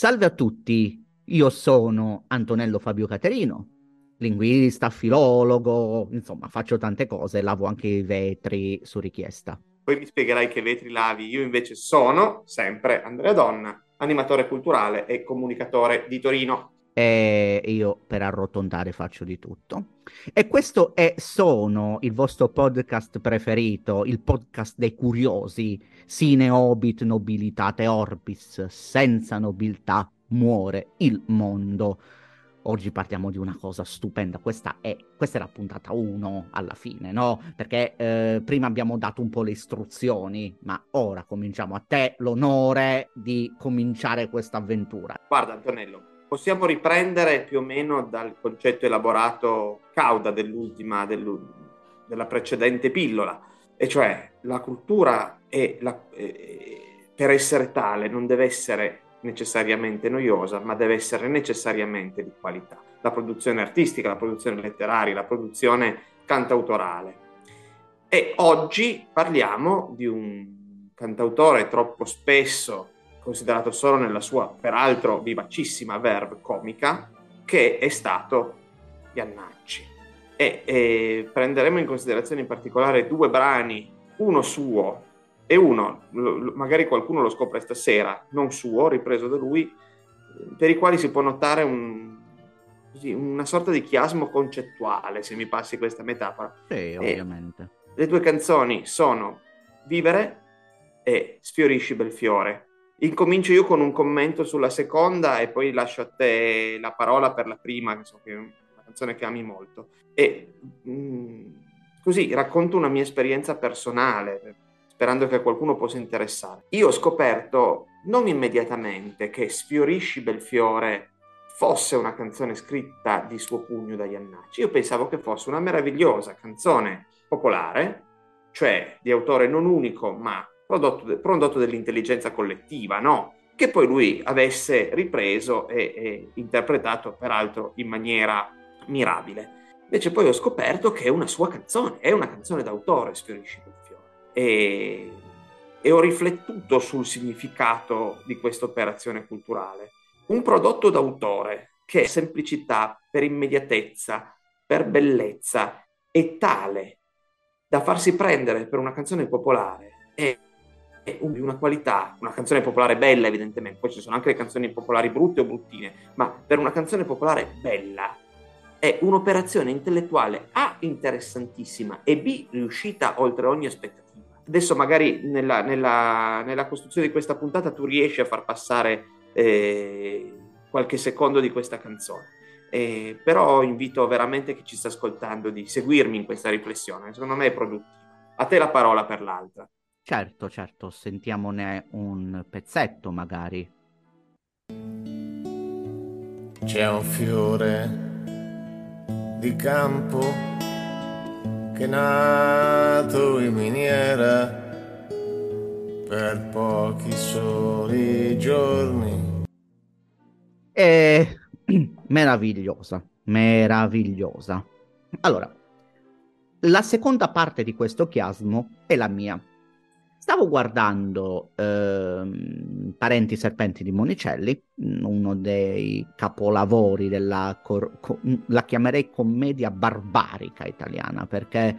Salve a tutti. Io sono Antonello Fabio Caterino, linguista, filologo, insomma, faccio tante cose, lavo anche i vetri su richiesta. Poi mi spiegherai che vetri lavi. Io invece sono sempre Andrea Donna, animatore culturale e comunicatore di Torino. E io per arrotondare faccio di tutto. E questo è Sono, il vostro podcast preferito, il podcast dei curiosi, sine obit nobilitate orbis, senza nobiltà muore il mondo. Oggi parliamo di una cosa stupenda, questa è, questa è la puntata 1 alla fine, no? Perché eh, prima abbiamo dato un po' le istruzioni, ma ora cominciamo a te l'onore di cominciare questa avventura. Guarda Antonello, possiamo riprendere più o meno dal concetto elaborato cauda dell'ultima, dell'u- della precedente pillola, e cioè la cultura la, eh, per essere tale non deve essere necessariamente noiosa, ma deve essere necessariamente di qualità. La produzione artistica, la produzione letteraria, la produzione cantautorale. E oggi parliamo di un cantautore troppo spesso considerato solo nella sua peraltro vivacissima verve comica, che è stato Iannacci. E, e prenderemo in considerazione in particolare due brani, uno suo e uno, magari qualcuno lo scopre stasera, non suo, ripreso da lui, per i quali si può notare un, così, una sorta di chiasmo concettuale, se mi passi questa metafora. Sì, ovviamente. E le due canzoni sono Vivere e Sfiorisci bel fiore. Incomincio io con un commento sulla seconda e poi lascio a te la parola per la prima, che so che è una canzone che ami molto. E mh, così racconto una mia esperienza personale, sperando che qualcuno possa interessare. Io ho scoperto non immediatamente che Sfiorisci bel fiore fosse una canzone scritta di suo pugno da Iannacci. Io pensavo che fosse una meravigliosa canzone popolare, cioè di autore non unico, ma prodotto, de- prodotto dell'intelligenza collettiva, no? Che poi lui avesse ripreso e, e interpretato, peraltro, in maniera mirabile. Invece poi ho scoperto che è una sua canzone, è una canzone d'autore, Sfiorisci bel fiore. E, e ho riflettuto sul significato di questa operazione culturale. Un prodotto d'autore che semplicità, per immediatezza, per bellezza, è tale da farsi prendere per una canzone popolare è di una qualità, una canzone popolare bella evidentemente, poi ci sono anche le canzoni popolari brutte o bruttine, ma per una canzone popolare bella è un'operazione intellettuale A interessantissima e B riuscita oltre ogni aspettativa. Adesso magari nella, nella, nella costruzione di questa puntata tu riesci a far passare eh, qualche secondo di questa canzone. Eh, però invito veramente chi ci sta ascoltando di seguirmi in questa riflessione, secondo me è produttiva. A te la parola per l'altra. Certo, certo, sentiamone un pezzetto magari. C'è un fiore di campo che è nato in miniera per pochi soli giorni. E meravigliosa, meravigliosa. Allora, la seconda parte di questo chiasmo è la mia. Stavo guardando ehm, Parenti Serpenti di Monicelli, uno dei capolavori della, cor- co- la chiamerei commedia barbarica italiana, perché,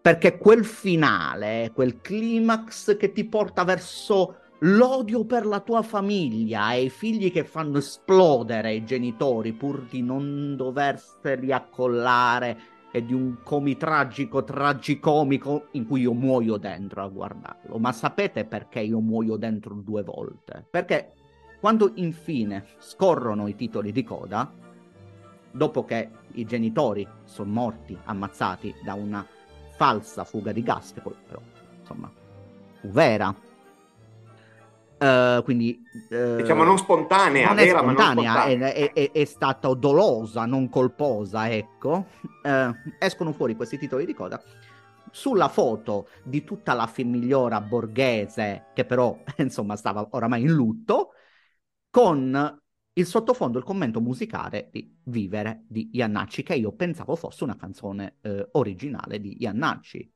perché quel finale, quel climax che ti porta verso l'odio per la tua famiglia e i figli che fanno esplodere i genitori pur di non doverseli accollare e di un comitragico tragicomico in cui io muoio dentro a guardarlo. Ma sapete perché io muoio dentro due volte? Perché quando infine scorrono i titoli di coda, dopo che i genitori sono morti, ammazzati da una falsa fuga di gas, che poi però, insomma, fu vera, Uh, quindi uh, diciamo non spontanea, non vera, è spontanea, ma non spontanea. È, è, è, stata dolosa, non colposa, ecco. Uh, escono fuori questi titoli di coda. Sulla foto di tutta la famigliora borghese, che però insomma stava oramai in lutto, con il sottofondo, il commento musicale di Vivere di Iannacci, che io pensavo fosse una canzone eh, originale di Iannacci.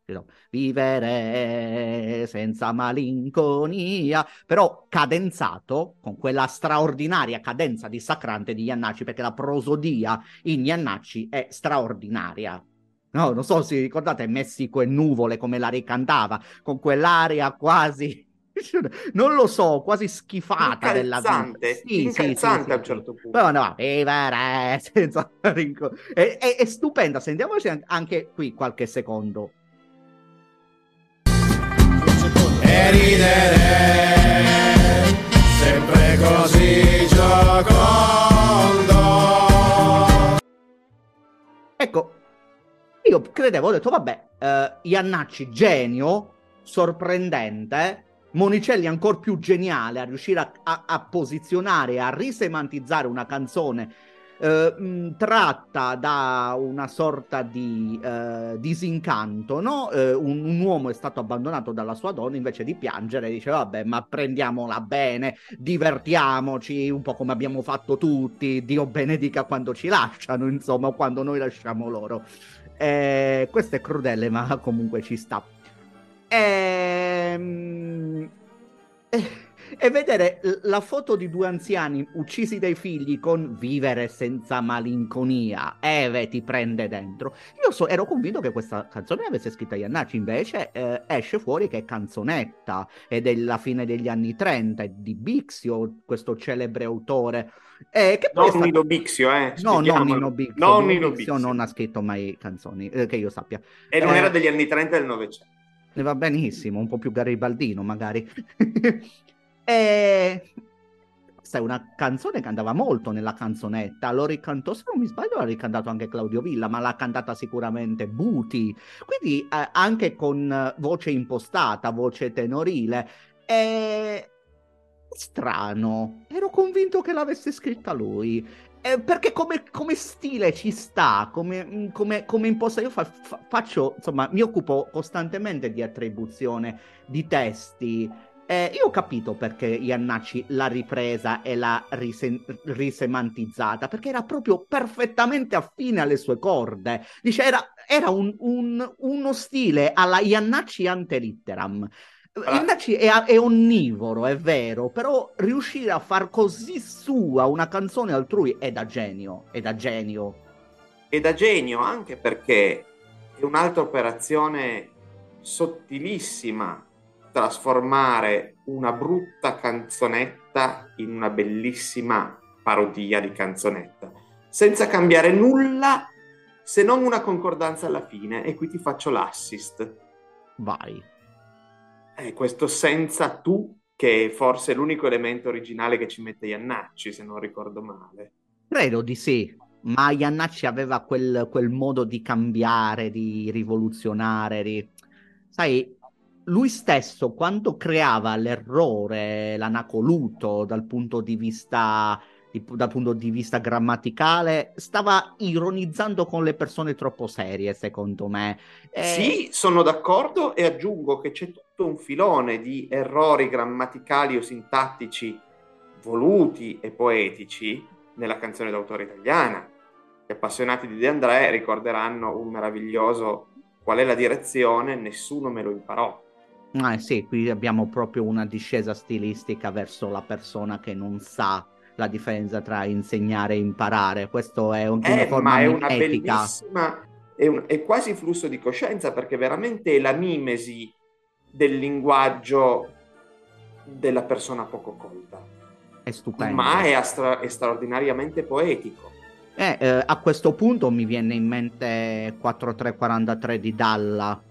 Vivere senza malinconia, però cadenzato con quella straordinaria cadenza dissacrante di Iannacci, perché la prosodia in Iannacci è straordinaria. No, non so se ricordate Messico e nuvole come la ricantava, con quell'aria quasi non lo so, quasi schifata della vita. Sì, incalzante sì, sì, a un certo punto. Però no, senza rinco... è, è, è stupenda, sentiamoci anche qui qualche secondo. E ridere sempre così giocondo. Ecco, io credevo, ho detto, vabbè, uh, Iannacci genio, sorprendente, Monicelli ancora più geniale a riuscire a, a, a posizionare, a risemantizzare una canzone eh, tratta da una sorta di eh, disincanto, no? Eh, un, un, uomo è stato abbandonato dalla sua donna invece di piangere dice vabbè ma prendiamola bene, divertiamoci un po' come abbiamo fatto tutti, Dio benedica quando ci lasciano, insomma, quando noi lasciamo loro. Eh, questo è crudele ma comunque ci sta. Ehm... E, e vedere la foto di due anziani uccisi dai figli con vivere senza malinconia, Eve ti prende dentro. Io so, ero convinto che questa canzone avesse scritto Iannacci, invece eh, esce fuori che è canzonetta, è della fine degli anni 30, è di Bixio, questo celebre autore. Eh, che non stato... Nino Bixio, eh. No, non Nino Bixio. Non Nino Bixio non ha scritto mai canzoni, eh, che io sappia. E non eh, era degli anni 30 del Novecento. Ne va benissimo, un po' più garibaldino magari. e questa è una canzone che andava molto nella canzonetta. Lo ricantò, se non mi sbaglio, l'ha ricantato anche Claudio Villa, ma l'ha cantata sicuramente Buti. Quindi eh, anche con voce impostata, voce tenorile. E strano, ero convinto che l'avesse scritta lui. Eh, perché come, come, stile ci sta, come, mm, come, come imposta, io fa, fa, faccio, insomma, mi occupo costantemente di attribuzione di testi. Eh, io ho capito perché Iannacci l'ha ripresa e l'ha rise- risemantizzata, perché era proprio perfettamente affine alle sue corde. Dice, era, era un, un, uno stile alla Iannacci ante litteram. Invece è, è, onnivoro, è vero, però riuscire a far così sua una canzone altrui è da genio, è da genio. È da genio anche perché è un'altra operazione sottilissima trasformare una brutta canzonetta in una bellissima parodia di canzonetta, senza cambiare nulla se non una concordanza alla fine. E qui ti faccio l'assist. Vai. Eh, questo senza tu, che è forse l'unico elemento originale che ci mette Iannacci, se non ricordo male. Credo di sì, ma Iannacci aveva quel, quel modo di cambiare, di rivoluzionare, di... sai, lui stesso quando creava l'errore, l'anacoluto dal punto di vista dal punto di vista grammaticale, stava ironizzando con le persone troppo serie, secondo me. Eh... Sì, sono d'accordo e aggiungo che c'è tutto un filone di errori grammaticali o sintattici voluti e poetici nella canzone d'autore italiana. Gli appassionati di De André ricorderanno un meraviglioso Qual è la direzione? Nessuno me lo imparò. Ah, sì, qui abbiamo proprio una discesa stilistica verso la persona che non sa la differenza tra insegnare e imparare. Questo è un, eh, una forma ma è una etica. bellissima, è, un, è quasi flusso di coscienza perché veramente è la mimesi del linguaggio della persona poco colta. È stupendo. Ma è, astra- è straordinariamente poetico. Eh, eh, a questo punto mi viene in mente 4343 di Dalla.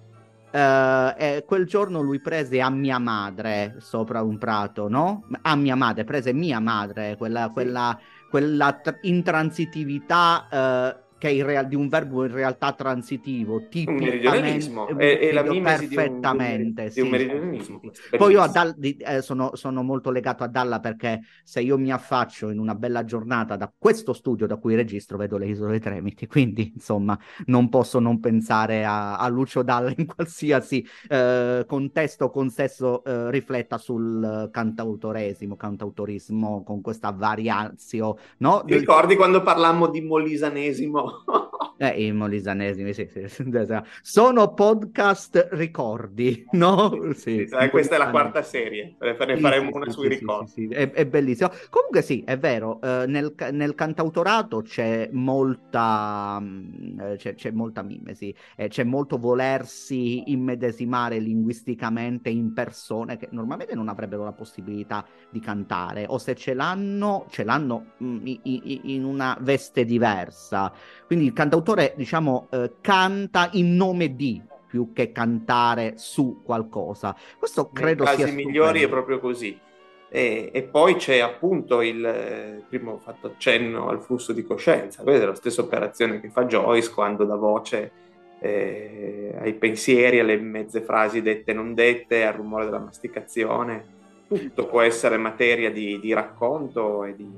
Eh, eh, quel giorno lui prese a mia madre sopra un prato, no? A mia madre, prese mia madre, quella, quella, quella tr- intransitività eh, che è in real- di un verbo in realtà transitivo, Un tipicamente meridionalismo. È, è la mimesi di un- perfettamente. di un, sì, meridionalismo. sì. Poi io Dal- di- eh, sono, sono molto legato a Dalla perché se io mi affaccio in una bella giornata da questo studio da cui registro, vedo le isole Tremiti, quindi insomma non posso non pensare a, a Lucio Dalla in qualsiasi eh, contesto o consesso eh, rifletta sul cantautoresimo, cantautorismo con questa variazio, no? Ti ricordi quando parlammo di molisanesimo? Eh, i molisanesimi, sì, sì, sì. Sono podcast ricordi, no? Sì, Eh, questa è la quarta serie, ne faremo una sui ricordi. È, è bellissimo. Comunque sì, è vero, eh, nel, nel cantautorato c'è molta, mm, eh, c'è, c'è molta mimesi, eh, c'è molto volersi immedesimare linguisticamente in persone che normalmente non avrebbero la possibilità di cantare, o se ce l'hanno, ce l'hanno mm, i- i- in una veste diversa. Quindi il cantautore, diciamo, eh, canta in nome di più che cantare su qualcosa. Questo credo Nei sia casi migliori è proprio così. E, e poi c'è appunto il eh, prima ho fatto accenno al flusso di coscienza, questa è la stessa operazione che fa Joyce quando dà voce eh, ai pensieri, alle mezze frasi dette e non dette, al rumore della masticazione. Tutto può essere materia di, di racconto e di,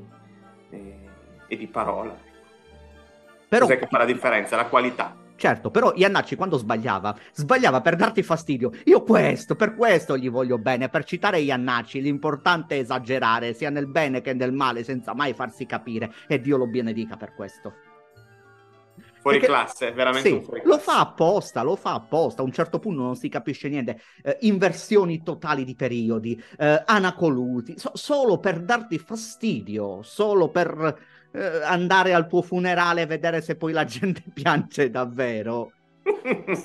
e- e di parola. Però, Cos'è che fa la differenza? La qualità. certo, però Iannacci quando sbagliava, sbagliava per darti fastidio. Io questo, per questo gli voglio bene, per citare Iannacci, l'importante è esagerare, sia nel bene che nel male, senza mai farsi capire, e Dio lo benedica per questo. Fuori Perché- classe, veramente Sì, fuori lo classe. fa apposta, lo fa apposta. A un certo punto non si capisce niente. Eh, inversioni totali di periodi, eh, anacoluti, so- solo per darti fastidio, solo per eh, andare al tuo funerale e vedere se poi la gente piange davvero.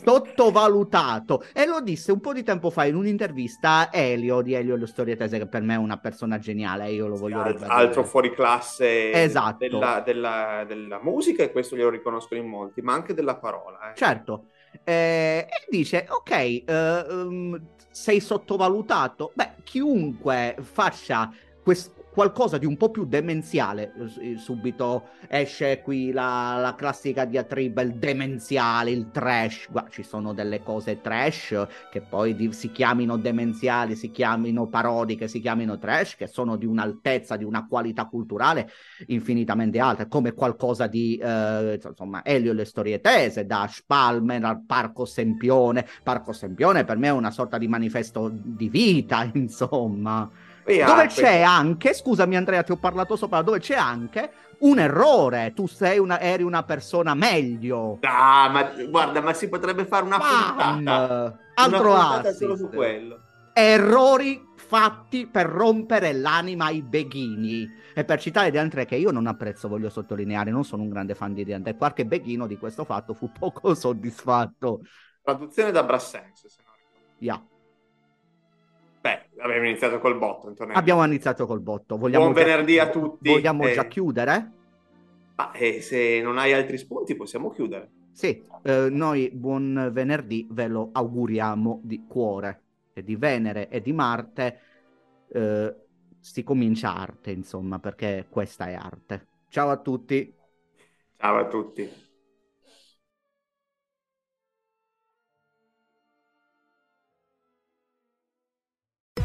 Sottovalutato. E lo disse un po' di tempo fa in un'intervista a Elio di Elio e le storie tese, che per me è una persona geniale. Io lo voglio Al- altro fuori classe Esatto. della, della- della musica e questo glielo riconoscono in molti, ma anche della parola. eh. Certo. Eh, e dice, ok, eh, ehm, sei sottovalutato. Beh, chiunque faccia quest- qualcosa di un po' più demenziale, eh, subito esce qui la, la classica diatriba, il demenziale, il trash. Guarda, ci sono delle cose trash che poi di- si chiamino demenziali, si chiamino parodiche, si chiamino trash, che sono di un'altezza, di una qualità culturale infinitamente alta, come qualcosa di, eh, insomma, Elio e le storie tese, da Spalmer al Parco Sempione. Parco Sempione per me è una sorta di manifesto di vita, insomma. E Dove anche- c'è anche, scusami Andrea, ti ho parlato sopra, dove c'è anche un errore, tu sei una, eri una persona meglio. Ah, ma guarda, ma si potrebbe fare una Bam! puntata. Altro una puntata assist. solo su quello. errori fatti per rompere l'anima ai beghini. E per citare De André, che io non apprezzo, voglio sottolineare, non sono un grande fan di De André, qualche beghino di questo fatto fu poco soddisfatto. Traduzione da Brassens, se non ricordo. Yeah. Beh, abbiamo iniziato col botto, Antonello. Abbiamo iniziato col botto. Vogliamo Buon già- venerdì a tutti. Vogliamo Eh. già chiudere? Ma eh, se non hai altri spunti possiamo chiudere. Sì, eh, noi buon venerdì ve lo auguriamo di cuore. E di Venere e di Marte eh, si comincia arte, insomma, perché questa è arte. Ciao a tutti. Ciao a tutti.